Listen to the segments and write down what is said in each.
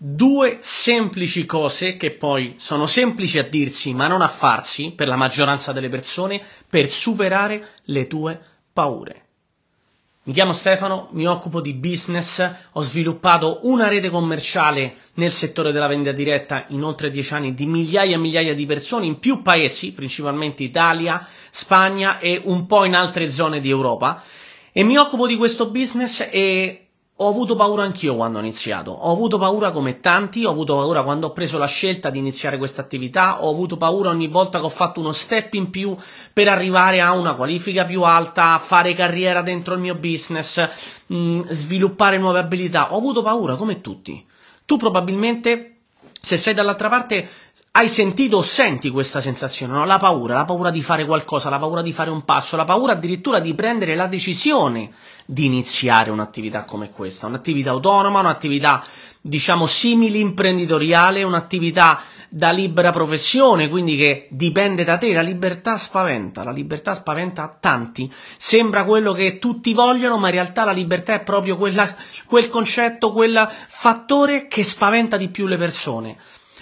due semplici cose che poi sono semplici a dirsi ma non a farsi per la maggioranza delle persone per superare le tue paure. Mi chiamo Stefano, mi occupo di business, ho sviluppato una rete commerciale nel settore della vendita diretta in oltre dieci anni di migliaia e migliaia di persone in più paesi, principalmente Italia, Spagna e un po' in altre zone di Europa. E mi occupo di questo business e ho avuto paura anch'io quando ho iniziato, ho avuto paura come tanti, ho avuto paura quando ho preso la scelta di iniziare questa attività, ho avuto paura ogni volta che ho fatto uno step in più per arrivare a una qualifica più alta, fare carriera dentro il mio business, mh, mm, sviluppare nuove abilità, ho avuto paura come tutti. Tu probabilmente se sei dall'altra parte hai sentito o senti questa sensazione, no? La paura, la paura di fare qualcosa, la paura di fare un passo, la paura addirittura di prendere la decisione di iniziare un'attività come questa, un'attività autonoma, un'attività diciamo simili imprenditoriale, un'attività da libera professione, quindi che dipende da te, la libertà spaventa, la libertà spaventa tanti, sembra quello che tutti vogliono, ma in realtà la libertà è proprio quella, quel concetto, quel fattore che spaventa di più le persone.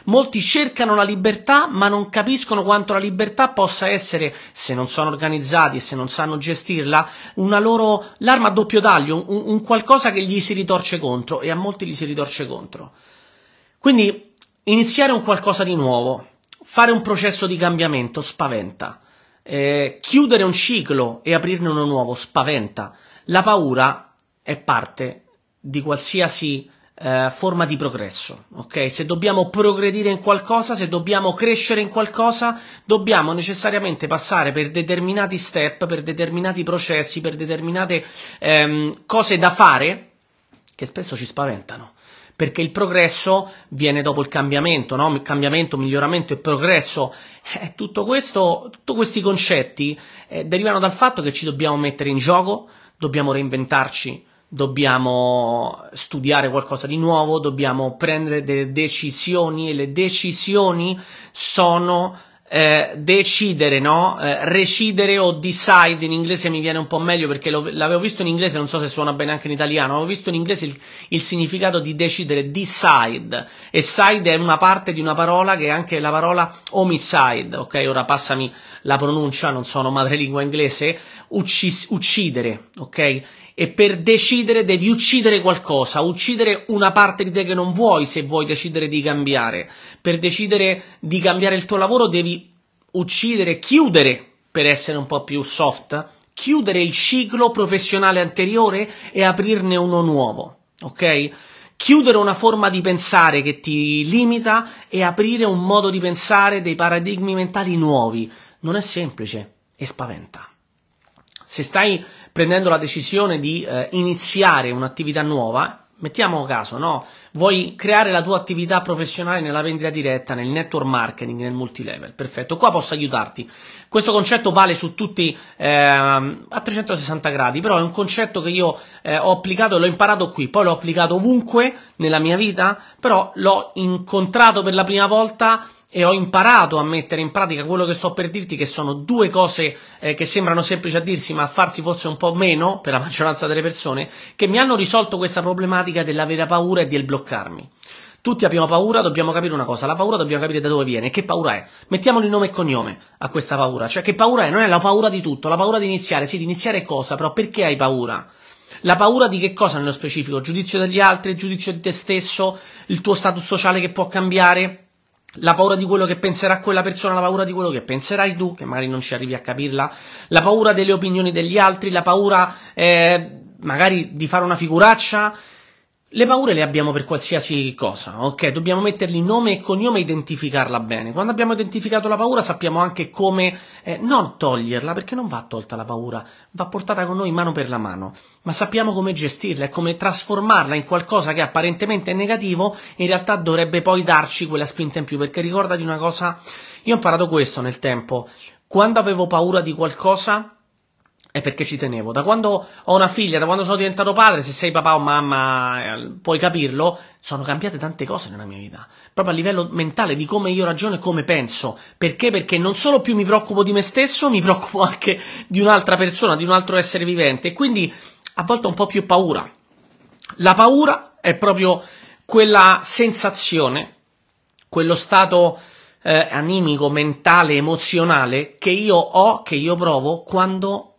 Molti cercano la libertà, ma non capiscono quanto la libertà possa essere, se non sono organizzati e se non sanno gestirla, una loro l'arma a doppio taglio, un, un qualcosa che gli si ritorce contro e a molti gli si ritorce contro. Quindi iniziare un qualcosa di nuovo, fare un processo di cambiamento spaventa. Eh, chiudere un ciclo e aprirne uno nuovo spaventa. La paura è parte di qualsiasi eh, forma di progresso, ok? Se dobbiamo progredire in qualcosa, se dobbiamo crescere in qualcosa, dobbiamo necessariamente passare per determinati step, per determinati processi, per determinate ehm, cose da fare che spesso ci spaventano. Perché il progresso viene dopo il cambiamento, no? Cambiamento, miglioramento e progresso. Eh, tutto questo, tutti questi concetti eh, derivano dal fatto che ci dobbiamo mettere in gioco, dobbiamo reinventarci, dobbiamo studiare qualcosa di nuovo, dobbiamo prendere delle decisioni e le decisioni sono eh, decidere, no? Eh, recidere o decide in inglese mi viene un po' meglio perché lo, l'avevo visto in inglese, non so se suona bene anche in italiano, avevo visto in inglese il, il, significato di decidere, decide, e side è una parte di una parola che è anche la parola homicide, ok? Ora passami la pronuncia, non sono madrelingua inglese, uccis, uccidere, ok? E per decidere devi uccidere qualcosa, uccidere una parte di te che non vuoi se vuoi decidere di cambiare. Per decidere di cambiare il tuo lavoro devi uccidere, chiudere, per essere un po' più soft, chiudere il ciclo professionale anteriore e aprirne uno nuovo, ok? Chiudere una forma di pensare che ti limita e aprire un modo di pensare, dei paradigmi mentali nuovi. Non è semplice e spaventa. Se stai prendendo la decisione di eh, iniziare un'attività nuova, mettiamo caso, no? Vuoi creare la tua attività professionale nella vendita diretta, nel network marketing, nel multilevel. Perfetto, qua posso aiutarti. Questo concetto vale su tutti eh, a 360 gradi, però è un concetto che io eh, ho applicato e l'ho imparato qui, poi l'ho applicato ovunque nella mia vita, però l'ho incontrato per la prima volta e ho imparato a mettere in pratica quello che sto per dirti, che sono due cose eh, che sembrano semplici a dirsi, ma a farsi forse un po' meno per la maggioranza delle persone, che mi hanno risolto questa problematica dell'avere paura e del bloccarmi. Tutti abbiamo paura, dobbiamo capire una cosa, la paura dobbiamo capire da dove viene, che paura è. Mettiamoli nome e cognome a questa paura, cioè che paura è, non è la paura di tutto, la paura di iniziare, sì, di iniziare cosa, però perché hai paura? La paura di che cosa nello specifico? Giudizio degli altri, giudizio di te stesso, il tuo status sociale che può cambiare, la paura di quello che penserà quella persona, la paura di quello che penserai tu, che magari non ci arrivi a capirla, la paura delle opinioni degli altri, la paura eh, magari di fare una figuraccia, le paure le abbiamo per qualsiasi cosa, ok? Dobbiamo mettergli nome e cognome e identificarla bene. Quando abbiamo identificato la paura sappiamo anche come eh, non toglierla, perché non va tolta la paura, va portata con noi mano per la mano, ma sappiamo come gestirla e come trasformarla in qualcosa che apparentemente è negativo in realtà dovrebbe poi darci quella spinta in più, perché ricordati una cosa, io ho imparato questo nel tempo, quando avevo paura di qualcosa è perché ci tenevo. Da quando ho una figlia, da quando sono diventato padre, se sei papà o mamma eh, puoi capirlo, sono cambiate tante cose nella mia vita. Proprio a livello mentale, di come io ragiono e come penso. Perché? Perché non solo più mi preoccupo di me stesso, mi preoccupo anche di un'altra persona, di un altro essere vivente. E quindi a volte ho un po' più paura. La paura è proprio quella sensazione, quello stato eh, animico, mentale, emozionale che io ho, che io provo quando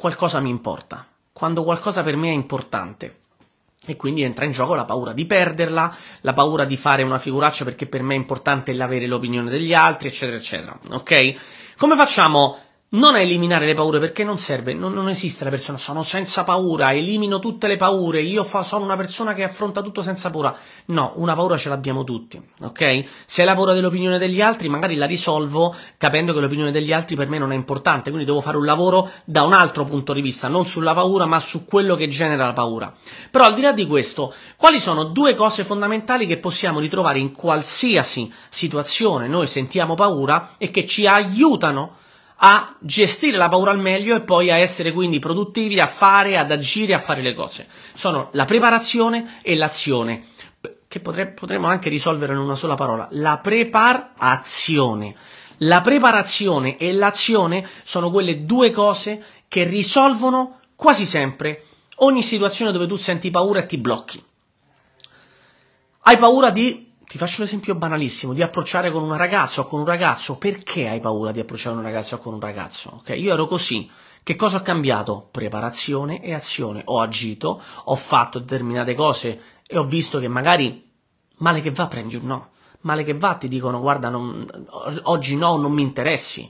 qualcosa mi importa, quando qualcosa per me è importante. E quindi entra in gioco la paura di perderla, la paura di fare una figuraccia perché per me è importante l'avere l'opinione degli altri, eccetera, eccetera. Ok? Come facciamo non a eliminare le paure perché non serve, non, non, esiste la persona, sono senza paura, elimino tutte le paure, io fa, sono una persona che affronta tutto senza paura. No, una paura ce l'abbiamo tutti, ok? Se hai la paura dell'opinione degli altri, magari la risolvo capendo che l'opinione degli altri per me non è importante, quindi devo fare un lavoro da un altro punto di vista, non sulla paura, ma su quello che genera la paura. Però al di là di questo, quali sono due cose fondamentali che possiamo ritrovare in qualsiasi situazione noi sentiamo paura e che ci aiutano a gestire la paura al meglio e poi a essere quindi produttivi, a fare, ad agire, a fare le cose. Sono la preparazione e l'azione, che potre, potremmo anche risolvere in una sola parola, la preparazione. La preparazione e l'azione sono quelle due cose che risolvono quasi sempre ogni situazione dove tu senti paura e ti blocchi. Hai paura di ti faccio l'esempio banalissimo di approcciare con una ragazza o con un ragazzo. Perché hai paura di approcciare una ragazza o con un ragazzo? Ok, io ero così. Che cosa ho cambiato? Preparazione e azione. Ho agito, ho fatto determinate cose e ho visto che magari male che va prendi un no. Male che va ti dicono guarda non, oggi no, non mi interessi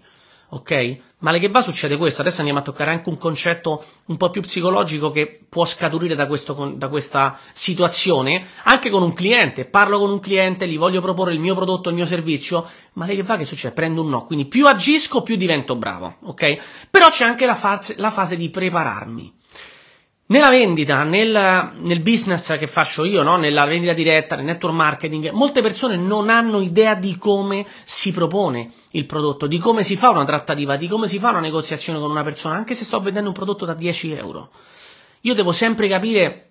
ok? Male che va succede questo, adesso andiamo a toccare anche un concetto un po' più psicologico che può scaturire da, questo, da questa situazione, anche con un cliente, parlo con un cliente, gli voglio proporre il mio prodotto, il mio servizio, male che va che succede? Prendo un no, quindi più agisco più divento bravo, ok? Però c'è anche la fase, la fase di prepararmi. Nella vendita, nel, nel, business che faccio io, no? nella vendita diretta, nel network marketing, molte persone non hanno idea di come si propone il prodotto, di come si fa una trattativa, di come si fa una negoziazione con una persona, anche se sto vendendo un prodotto da 10 euro. Io devo sempre capire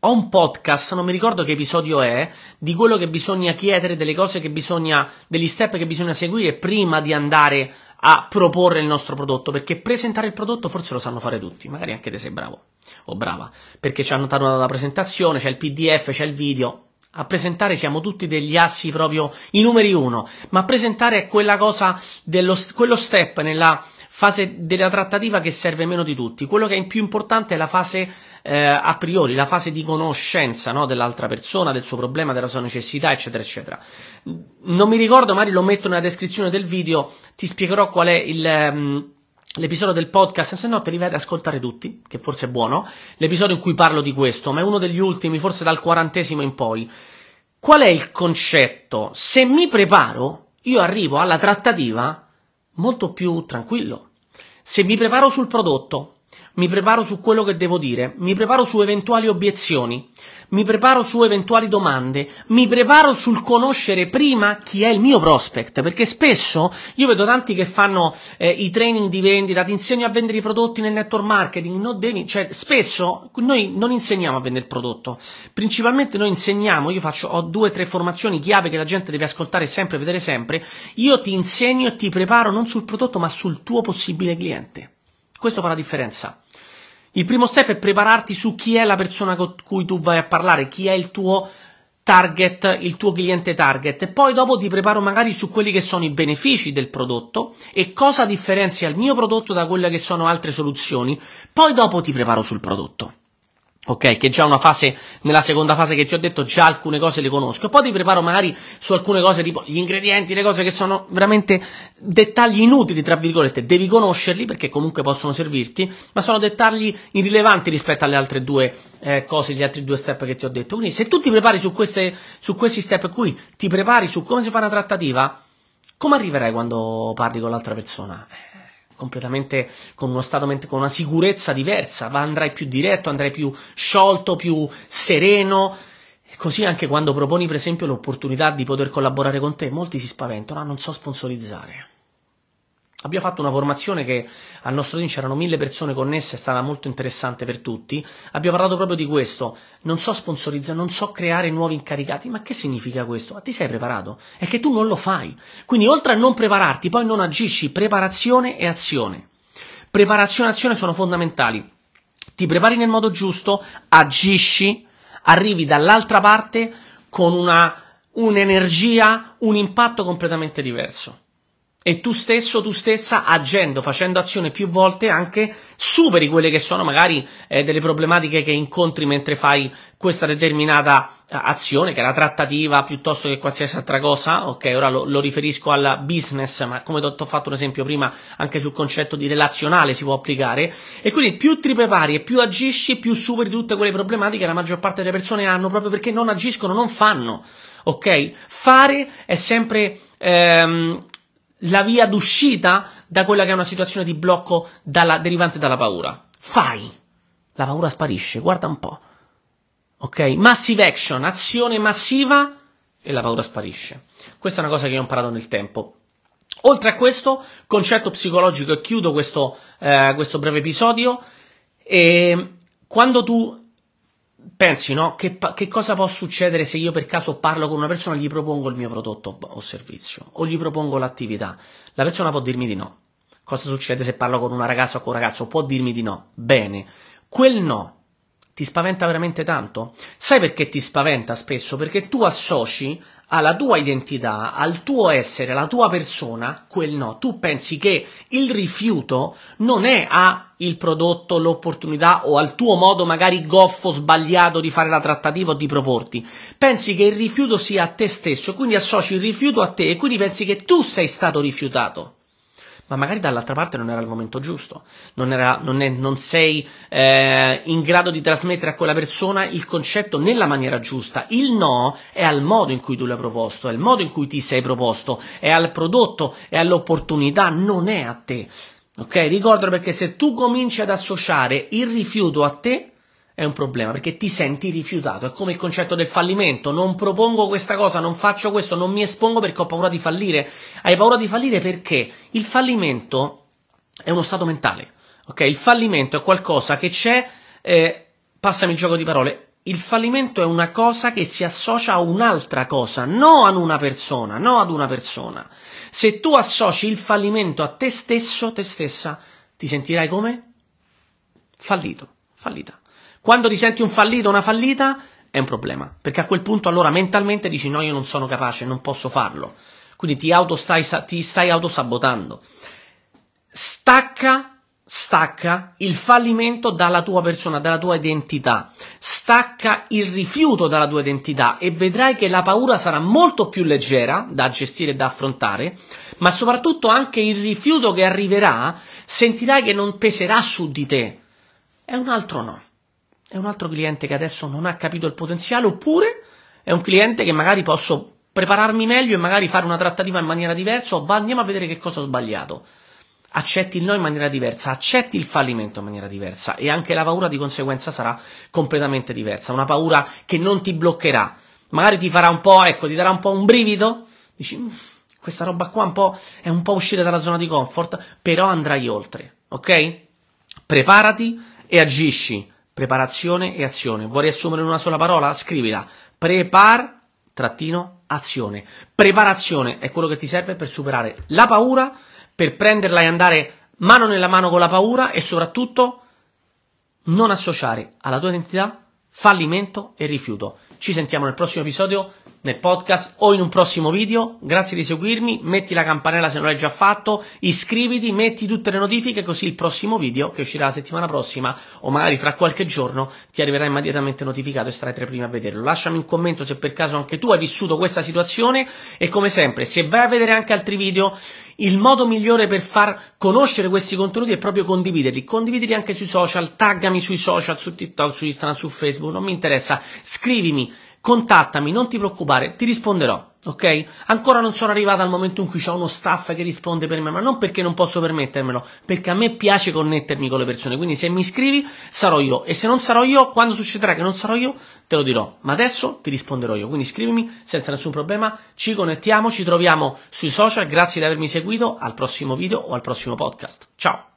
ho un podcast, non mi ricordo che episodio è, di quello che bisogna chiedere, delle cose che bisogna, degli step che bisogna seguire prima di andare a proporre il nostro prodotto, perché presentare il prodotto forse lo sanno fare tutti, magari anche te sei bravo o brava, perché ci hanno dato una presentazione, c'è il PDF, c'è il video. A presentare siamo tutti degli assi proprio i numeri uno, ma a presentare è quella cosa, dello, quello step nella fase della trattativa che serve meno di tutti. Quello che è più importante è la fase eh, a priori, la fase di conoscenza no, dell'altra persona, del suo problema, della sua necessità, eccetera, eccetera. Non mi ricordo, magari lo metto nella descrizione del video, ti spiegherò qual è il... Um, l'episodio del podcast, se no te li vai ad ascoltare tutti, che forse è buono, l'episodio in cui parlo di questo, ma è uno degli ultimi, forse dal quarantesimo in poi. Qual è il concetto? Se mi preparo, io arrivo alla trattativa molto più tranquillo. Se mi preparo sul prodotto, mi preparo su quello che devo dire, mi preparo su eventuali obiezioni, mi preparo su eventuali domande, mi preparo sul conoscere prima chi è il mio prospect, perché spesso io vedo tanti che fanno eh, i training di vendita, ti insegno a vendere i prodotti nel network marketing, non devi, cioè spesso noi non insegniamo a vendere il prodotto, principalmente noi insegniamo, io faccio, ho due o tre formazioni chiave che la gente deve ascoltare sempre, vedere sempre, io ti insegno e ti preparo non sul prodotto ma sul tuo possibile cliente. Questo fa la differenza. Il primo step è prepararti su chi è la persona con cui tu vai a parlare, chi è il tuo target, il tuo cliente target e poi dopo ti preparo magari su quelli che sono i benefici del prodotto e cosa differenzia il mio prodotto da quelle che sono altre soluzioni, poi dopo ti preparo sul prodotto. Ok, che già una fase, nella seconda fase che ti ho detto, già alcune cose le conosco. Poi ti preparo magari su alcune cose tipo gli ingredienti, le cose che sono veramente dettagli inutili, tra virgolette. Devi conoscerli perché comunque possono servirti, ma sono dettagli irrilevanti rispetto alle altre due eh, cose, gli altri due step che ti ho detto. Quindi se tu ti prepari su, queste, su questi step qui, ti prepari su come si fa una trattativa, come arriverai quando parli con l'altra persona? Completamente con uno stato con una sicurezza diversa, andrai più diretto, andrai più sciolto, più sereno. Così anche quando proponi, per esempio, l'opportunità di poter collaborare con te, molti si spaventano, ah, non so sponsorizzare. Abbiamo fatto una formazione che al nostro team c'erano mille persone connesse, è stata molto interessante per tutti. Abbiamo parlato proprio di questo. Non so sponsorizzare, non so creare nuovi incaricati. Ma che significa questo? Ma ti sei preparato? È che tu non lo fai. Quindi oltre a non prepararti, poi non agisci. Preparazione e azione. Preparazione e azione sono fondamentali. Ti prepari nel modo giusto, agisci, arrivi dall'altra parte con una, un'energia, un impatto completamente diverso. E tu stesso, tu stessa, agendo, facendo azione più volte, anche superi quelle che sono magari eh, delle problematiche che incontri mentre fai questa determinata eh, azione, che è la trattativa piuttosto che qualsiasi altra cosa. Ok, ora lo, lo riferisco al business, ma come ti ho fatto un esempio prima, anche sul concetto di relazionale si può applicare. E quindi più ti prepari e più agisci, più superi tutte quelle problematiche che la maggior parte delle persone hanno proprio perché non agiscono, non fanno. Ok? Fare è sempre. Ehm, la via d'uscita da quella che è una situazione di blocco dalla, derivante dalla paura. Fai! La paura sparisce, guarda un po'. Ok? Massive action, azione massiva e la paura sparisce. Questa è una cosa che ho imparato nel tempo. Oltre a questo, concetto psicologico, e chiudo questo, eh, questo breve episodio, e quando tu pensi, no? Che, che, cosa può succedere se io per caso parlo con una persona e gli propongo il mio prodotto o servizio o gli propongo l'attività? La persona può dirmi di no. Cosa succede se parlo con una ragazza o con un ragazzo? Può dirmi di no. Bene. Quel no ti spaventa veramente tanto? Sai perché ti spaventa spesso? Perché tu associ alla tua identità, al tuo essere, alla tua persona, quel no. Tu pensi che il rifiuto non è a il prodotto, l'opportunità o al tuo modo magari goffo, sbagliato di fare la trattativa o di proporti. Pensi che il rifiuto sia a te stesso, quindi associ il rifiuto a te e quindi pensi che tu sei stato rifiutato ma magari dall'altra parte non era il momento giusto, non, era, non, è, non sei eh, in grado di trasmettere a quella persona il concetto nella maniera giusta. Il no è al modo in cui tu l'hai proposto, è il modo in cui ti sei proposto, è al prodotto, è all'opportunità, non è a te. Ok? Ricordalo perché se tu cominci ad associare il rifiuto a te, è un problema perché ti senti rifiutato. È come il concetto del fallimento. Non propongo questa cosa, non faccio questo, non mi espongo perché ho paura di fallire. Hai paura di fallire perché il fallimento è uno stato mentale. Ok? Il fallimento è qualcosa che c'è. Eh, passami il gioco di parole. Il fallimento è una cosa che si associa a un'altra cosa, non ad una persona, non ad una persona. Se tu associ il fallimento a te stesso, te stessa, ti sentirai come? Fallito, fallita. Quando ti senti un fallito, una fallita, è un problema, perché a quel punto allora mentalmente dici no, io non sono capace, non posso farlo. Quindi ti, stai, ti stai autosabotando. Stacca, stacca il fallimento dalla tua persona, dalla tua identità. Stacca il rifiuto dalla tua identità e vedrai che la paura sarà molto più leggera da gestire e da affrontare, ma soprattutto anche il rifiuto che arriverà sentirai che non peserà su di te. È un altro no è un altro cliente che adesso non ha capito il potenziale, oppure è un cliente che magari posso prepararmi meglio e magari fare una trattativa in maniera diversa, o va, andiamo a vedere che cosa ho sbagliato. Accetti il no in maniera diversa, accetti il fallimento in maniera diversa e anche la paura di conseguenza sarà completamente diversa, una paura che non ti bloccherà, magari ti farà un po', ecco, ti darà un po' un brivido, dici mm, questa roba qua un è un po' uscire dalla zona di comfort, però andrai oltre, ok? Preparati e agisci preparazione e azione. Vuoi riassumere in una sola parola? Scrivila. Prepar trattino azione. Preparazione è quello che ti serve per superare la paura, per prenderla e andare mano nella mano con la paura e soprattutto non associare alla tua identità fallimento e rifiuto. Ci sentiamo nel prossimo episodio nel podcast o in un prossimo video. Grazie di seguirmi, metti la campanella se non l'hai già fatto, iscriviti, metti tutte le notifiche così il prossimo video che uscirà la settimana prossima o magari fra qualche giorno ti arriverà immediatamente notificato e sarai tra i primi a vederlo. Lasciami un commento se per caso anche tu hai vissuto questa situazione e come sempre se vai a vedere anche altri video il modo migliore per far conoscere questi contenuti è proprio condividerli. Condividili anche sui social, taggami sui social, su TikTok, su Instagram, su Facebook, non mi interessa. Scrivimi contattami, non ti preoccupare, ti risponderò. Ok? Ancora non sono arrivato al momento in cui c'è uno staff che risponde per me, ma non perché non posso permettermelo, perché a me piace connettermi con le persone. Quindi se mi iscrivi sarò io e se non sarò io, quando succederà che non sarò io, te lo dirò. Ma adesso ti risponderò io. Quindi iscrivimi senza nessun problema, ci connettiamo, ci troviamo sui social. Grazie di avermi seguito, al prossimo video o al prossimo podcast. Ciao!